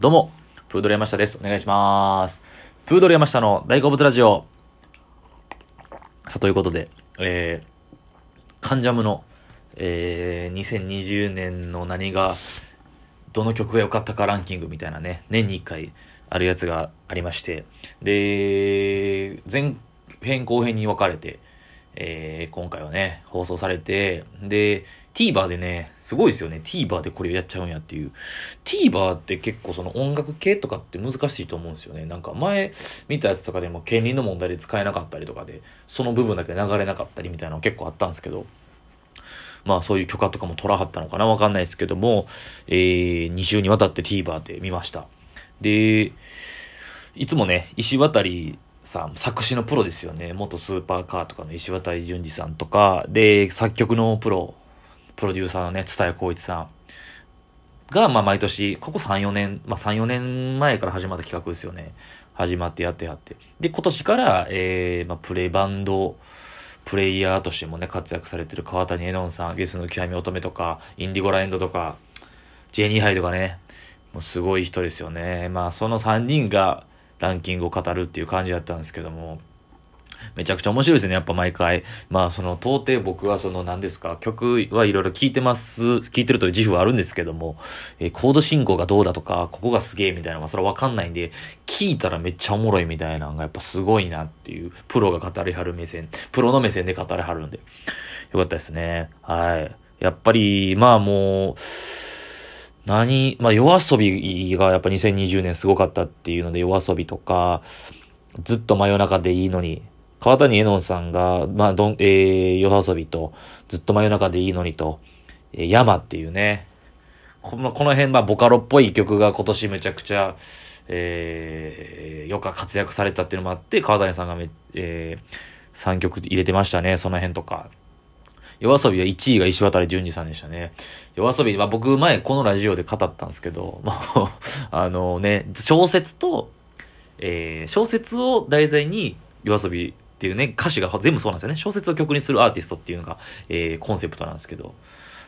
どうも、プードル山下です。お願いします。プードル山下の大好物ラジオ。さあ、ということで、えー、カンジャムの、えー、2020年の何が、どの曲が良かったかランキングみたいなね、年に1回あるやつがありまして、で、前編後編に分かれて、えー、今回はね、放送されて、で、TVer でね、すごいですよね。TVer でこれをやっちゃうんやっていう。TVer って結構その音楽系とかって難しいと思うんですよね。なんか前見たやつとかでも権利の問題で使えなかったりとかで、その部分だけ流れなかったりみたいなの結構あったんですけど、まあそういう許可とかも取らはったのかなわかんないですけども、えー、2週にわたって TVer で見ました。で、いつもね、石渡りさん、作詞のプロですよね。元スーパーカーとかの石渡淳二さんとか、で、作曲のプロ、プロデューサーのね、蔦谷光一さんが、まあ毎年、ここ3、4年、まあ3、4年前から始まった企画ですよね。始まってやってやって。で、今年から、えー、まあプレイバンド、プレイヤーとしてもね、活躍されてる川谷絵音さん、ゲストの極み乙女とか、インディゴラエンドとか、ジェニーハイとかね、もうすごい人ですよね。まあその3人がランキングを語るっていう感じだったんですけども、めちゃくちゃ面白いですね、やっぱ毎回。まあ、その、到底僕はその、何ですか、曲はいろいろ聴いてます、聴いてるという自負はあるんですけども、えーコード進行がどうだとか、ここがすげえみたいなのはそれはわかんないんで、聞いたらめっちゃおもろいみたいなのがやっぱすごいなっていう、プロが語りはる目線、プロの目線で語りはるんで、よかったですね。はい。やっぱり、まあもう、何、まあ夜遊びがやっぱ2020年すごかったっていうので夜遊びとか、ずっと真夜中でいいのに、川谷絵音さんが、まあ、どん、えー、夜遊びと、ずっと真夜中でいいのにと、えー、山っていうね、この、この辺、まあ、ボカロっぽい曲が今年めちゃくちゃ、えー、よく活躍されたっていうのもあって、川谷さんがめ、えー、3曲入れてましたね、その辺とか。夜遊びは1位が石渡淳二さんでしたね。夜遊び、まあ僕前このラジオで語ったんですけど、まあ、あのね、小説と、えー、小説を題材に夜遊びっていうね、歌詞が全部そうなんですよね。小説を曲にするアーティストっていうのが、えー、コンセプトなんですけど。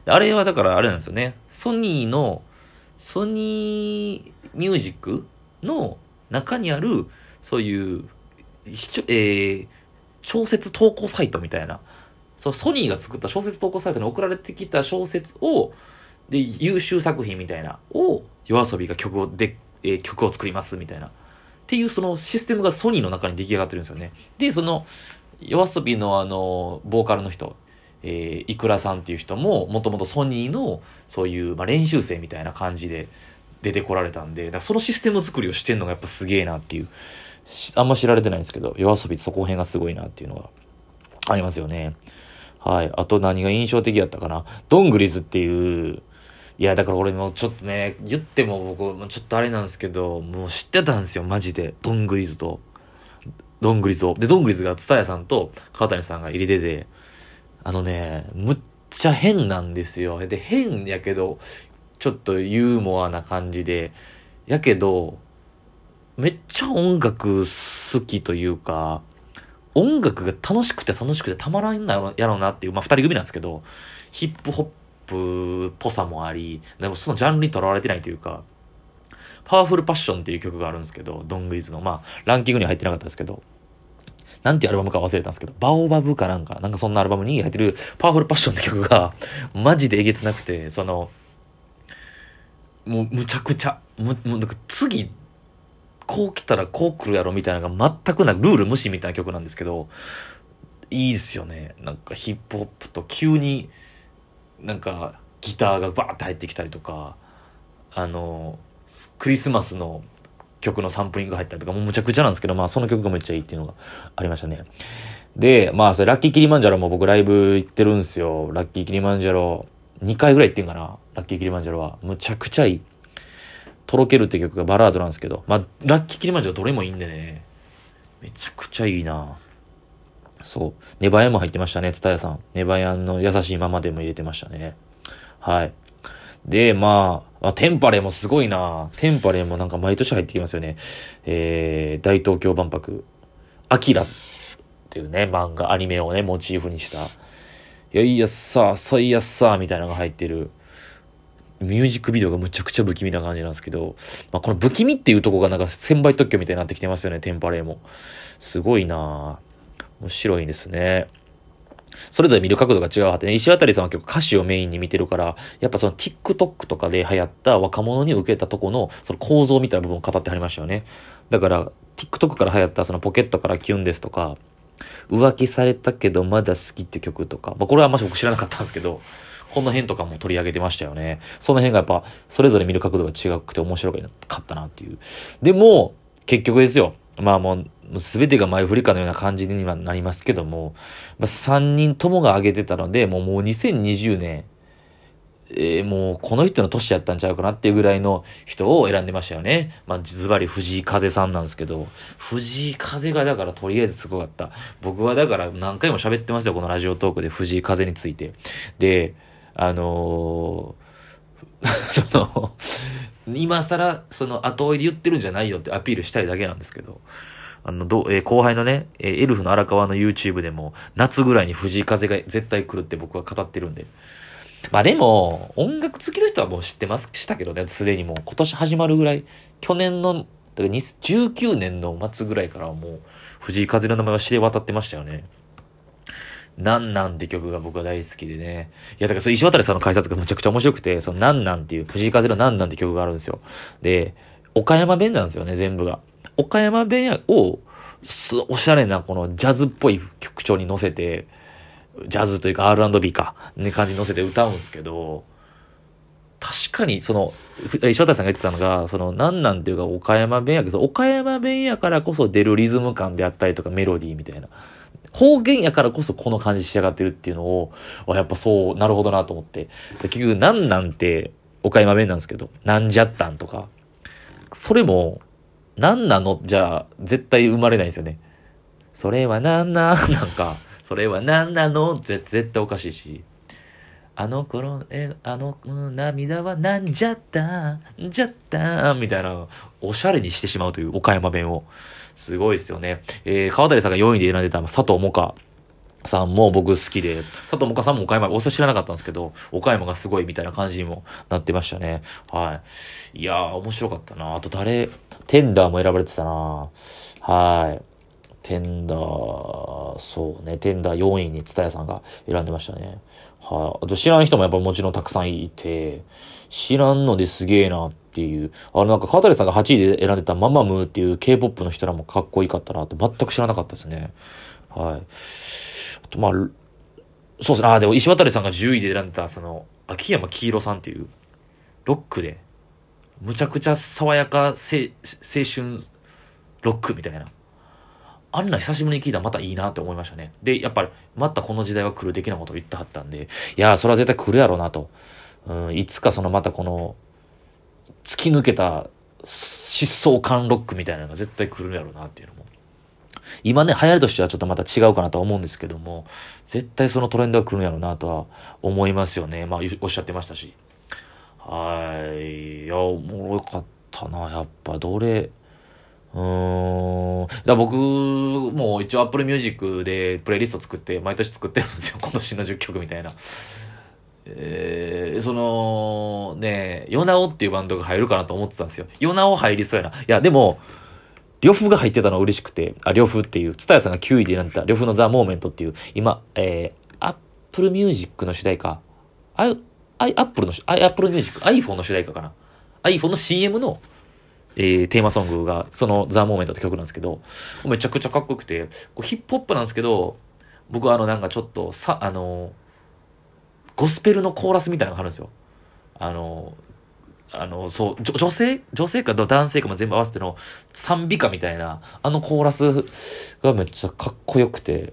あれはだからあれなんですよね。ソニーの、ソニーミュージックの中にある、そういう、えー、小説投稿サイトみたいな。そう、ソニーが作った小説投稿サイトに送られてきた小説を、で、優秀作品みたいな、を、夜遊びが曲を、で、えー、曲を作りますみたいな。っていうそのシステムがソニーの中に出来上がってるんですよね。で、その、夜遊びのあの、ボーカルの人、えー、いくらさんっていう人も、もともとソニーの、そういう、まあ、練習生みたいな感じで出てこられたんで、だそのシステム作りをしてんのがやっぱすげえなっていう、あんま知られてないんですけど、夜遊びそこ辺がすごいなっていうのがありますよね。はい。あと何が印象的だったかな？ドングリズっていう、いや、だから俺もちょっとね、言っても僕、ちょっとあれなんですけど、もう知ってたんですよ、マジで。ドングリズと。ドングリズを。で、ドングリズがツタヤさんと川谷さんが入れてて、あのね、むっちゃ変なんですよ。で、変やけど、ちょっとユーモアな感じで、やけど、めっちゃ音楽好きというか、音楽が楽しくて楽しくてたまらんやろうなっていう、まあ、二人組なんですけど、ヒップホップっぽさもあり、でもそのジャンルにとらわれてないというか、パワフルパッションっていう曲があるんですけど、ドングイズの、まあ、ランキングには入ってなかったですけど、なんてアルバムか忘れたんですけど、バオバブかなんか、なんかそんなアルバムに入ってるパワフルパッションって曲が、マジでえげつなくて、その、もうむちゃくちゃ、む、もうなんか次、こう来たらこう来るやろみたいなのが全くなく、ルール無視みたいな曲なんですけど、いいっすよね。なんかヒップホップと急に、なんかギターがバーって入ってきたりとか、あの、クリスマスの曲のサンプリング入ったりとか、もうむちゃくちゃなんですけど、まあその曲がめっちゃいいっていうのがありましたね。で、まあそれラッキーキリマンジャロも僕ライブ行ってるんですよ。ラッキーキリマンジャロ、2回ぐらい行ってんかな。ラッキーキリマンジャロは。むちゃくちゃいい。とろけるって曲がバラードなんですけど、まあ、ラッキーキリマジャロどれもいいんでね。めちゃくちゃいいなそう。ネバヤンも入ってましたね、ツタヤさん。ネバヤンの優しいままでも入れてましたね。はい。で、まあ、あテンパレーもすごいなテンパレーもなんか毎年入ってきますよね。えー、大東京万博。アキラっていうね、漫画、アニメをね、モチーフにした。いやいやさ、そういやさ、みたいなのが入ってる。ミュージックビデオがむちゃくちゃ不気味な感じなんですけど、まあ、この不気味っていうとこがなんか1000倍特許みたいになってきてますよね、テンパレーも。すごいな面白いですね。それぞれ見る角度が違うはってね、石渡さんは結構歌詞をメインに見てるから、やっぱその TikTok とかで流行った若者に受けたとこの、その構造みたいな部分を語ってはりましたよね。だから、TikTok から流行ったそのポケットからキュンですとか、浮気されたけどまだ好きって曲とか、まあこれはあんまし僕知らなかったんですけど、この辺とかも取り上げてましたよね。その辺がやっぱ、それぞれ見る角度が違くて面白かったなっていう。でも、結局ですよ。まあもう、全てが前振りかのような感じにはなりますけども、まあ、3人ともが挙げてたので、もうもう2020年、えー、もうこの人の年やったんちゃうかなっていうぐらいの人を選んでましたよね。まあ、ズバリ藤井風さんなんですけど、藤井風がだからとりあえずすごかった。僕はだから何回も喋ってますよ、このラジオトークで藤井風について。で、あのー、その今更、その後追いで言ってるんじゃないよってアピールしたいだけなんですけど、あの、ど、えー、後輩のね、えー、エルフの荒川の YouTube でも、夏ぐらいに藤井風が絶対来るって僕は語ってるんで。まあでも、音楽好きの人はもう知ってます、したけどね、すでにもう今年始まるぐらい、去年の、だから19年の末ぐらいからもう、藤井風の名前は知れ渡ってましたよね。なんなんって曲が僕は大好きでね。いや、だからそ石渡さんの解説がむちゃくちゃ面白くて、そのなんなんっていう、藤井風のなんなんって曲があるんですよ。で、岡山弁なんですよね、全部が。岡山弁を、おしゃれなこのジャズっぽい曲調に乗せて、ジャズというか R&B か、ね感じに乗せて歌うんですけど、確かに、その、石渡さんが言ってたのが、その、なんなんていうか岡山弁やけど、岡山弁やからこそ出るリズム感であったりとかメロディーみたいな。方言やからこそこの感じ仕上がってるっていうのを、やっぱそう、なるほどなと思って。結局、なんなんて岡山弁なんですけど、なんじゃったんとか、それも、何なの？じゃあ、絶対生まれないんですよね。それはなんな、なんか、それは何なの？絶対おかしいし。あの頃、え、あの、涙はなんじゃった？んじゃった？んみたいな、おしゃれにしてしまうという岡山弁を。すごいですよね。えー、川谷さんが4位で選んでた佐藤萌歌さんも僕好きで、佐藤萌歌さんも岡山、お知らなかったんですけど、岡山がすごいみたいな感じにもなってましたね。はい。いやー、面白かったな。あと誰、テンダーも選ばれてたなはい。テンダー、そうね、テンダー4位にツタヤさんが選んでましたね。はい。あと知らん人もやっぱもちろんたくさんいて、知らんのですげえなっっていう。あのなんか川谷さんが8位で選んでたママムーっていう K-POP の人らもかっこいいかったなって全く知らなかったですね。はい。あとまあ、そうですね。あ、でも石渡さんが10位で選んでた、その、秋山黄色さんっていう、ロックで、むちゃくちゃ爽やか青春ロックみたいな。あんな久しぶりに聞いたらまたいいなって思いましたね。で、やっぱり、またこの時代は来る的なことを言ってはったんで、いやそれは絶対来るやろうなと。うん、いつかそのまたこの、突き抜けた疾走感ロックみたいなのが絶対来るんやろうなっていうのも。今ね、流行りとしてはちょっとまた違うかなとは思うんですけども、絶対そのトレンドが来るんやろうなとは思いますよね。まあ、おっしゃってましたし。はい。いや、おもろかったな、やっぱ。どれ、うーん。だ僕もう一応 Apple Music でプレイリスト作って毎年作ってるんですよ。今年の10曲みたいな。え、その、ね、ヨナオっていうバンドが入るかなと思ってたんですよ。ヨナオ入りそうやな。いや、でも、Ryohu が入ってたの嬉しくて、あ、 Ryohu っていう、蔦谷さんが9位で選んでた Ryohu の The Moment っていう、今、えー、Apple Music の主題歌、あ、アップルの、アップルミュージック、iPhone の主題歌かな。iPhone の CM の、えー、テーマソングが、その The Moment って曲なんですけど、めちゃくちゃかっこよくて、こうヒップホップなんですけど、僕はあのなんかちょっと、さ、あの、ゴスペルのコーラスみたいなのがあるんですよ。あの、あの、そう、女性？女性か男性かも全部合わせての賛美歌みたいな、あのコーラスがめっちゃかっこよくて、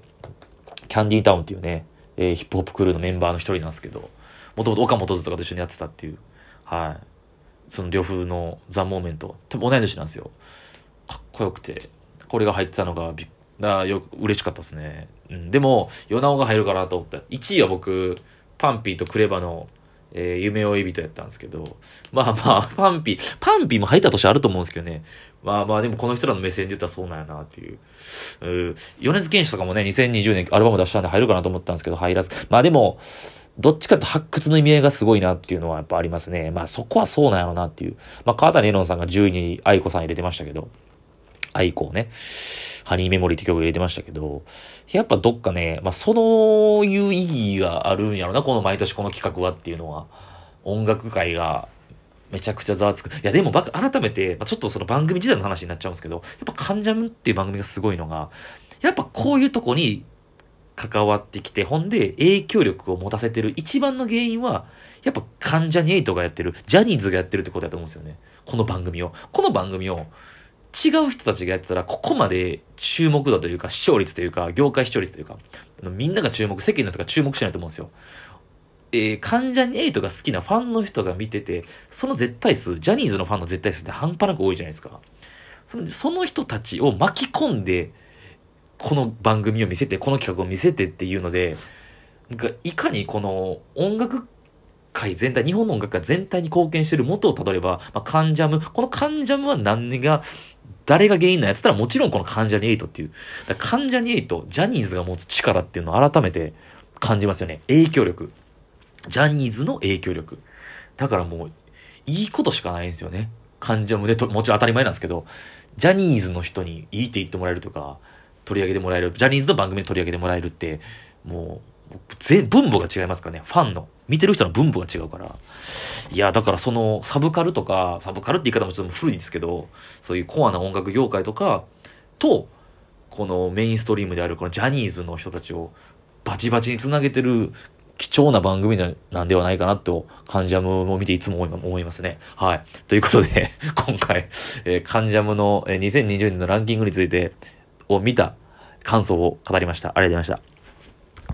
キャンディータウンっていうね、えー、ヒップホップクルーのメンバーの一人なんですけど、もともと岡本図とかと一緒にやってたっていう、はい。その呂布のザ・モーメント、多分同い年なんですよ。かっこよくて、これが入ってたのがびっだよ嬉しかったですね。うん、でも、ヨナオが入るかなと思った。1位は僕、パンピーとクレバの、えー、夢追い人やったんですけど、まあまあ、パンピー、パンピーも入った年あると思うんですけどね。まあまあ、でもこの人らの目線で言ったらそうなんやなっていう。う米津玄師とかもね、2020年アルバム出したんで入るかなと思ったんですけど、入らず。まあでも、どっちかと発掘の意味合いがすごいなっていうのはやっぱありますね。まあそこはそうなんやろなっていう。まあ川谷絵音さんが10位に愛子さん入れてましたけど、愛子をね、ハニーメモリーって曲入れてましたけど、やっぱどっかね、まあそういう意義があるんやろな、この毎年この企画はっていうのは。音楽界がめちゃくちゃざわつく。いやでも改めて、まあ、ちょっとその番組自体の話になっちゃうんですけど、やっぱカンジャムっていう番組がすごいのが、やっぱこういうとこに関わってきて、ほんで影響力を持たせてる一番の原因は、やっぱ関ジャニエイトがやってる、ジャニーズがやってるってことだと思うんですよね。この番組を。この番組を違う人たちがやってたら、ここまで注目度というか、視聴率というか、業界視聴率というか、みんなが注目、世間の人が注目しないと思うんですよ。えー、関ジャニエイトが好きなファンの人が見てて、その絶対数、ジャニーズのファンの絶対数って半端なく多いじゃないですか。そのその人たちを巻き込んで、この番組を見せて、この企画を見せてっていうので、いかにこの音楽界全体、日本の音楽界全体に貢献してる元をたどれば、まあ、カンジャム、このカンジャムは何が、誰が原因なんやつったらもちろんこの関ジャニエイトっていう。関ジャニエイト、ジャニーズが持つ力っていうのを改めて感じますよね。影響力。ジャニーズの影響力。だからもう、いいことしかないんですよね。関ジャムでと、もちろん当たり前なんですけど、ジャニーズの人にいいって言ってもらえるとか、取り上げてもらえる、ジャニーズの番組で取り上げてもらえるって、もう、全、分母が違いますからね。ファンの。見てる人の分母が違うから。いや、だからその、サブカルとか、サブカルって言い方もちょっと古いんですけど、そういうコアな音楽業界とか、と、このメインストリームであるこのジャニーズの人たちをバチバチにつなげてる貴重な番組なんではないかなと、カンジャムを見ていつも思いますね。はい。ということで、今回、えー、カンジャムの2020年のランキングについて、を見た感想を語りました。ありがとうございました。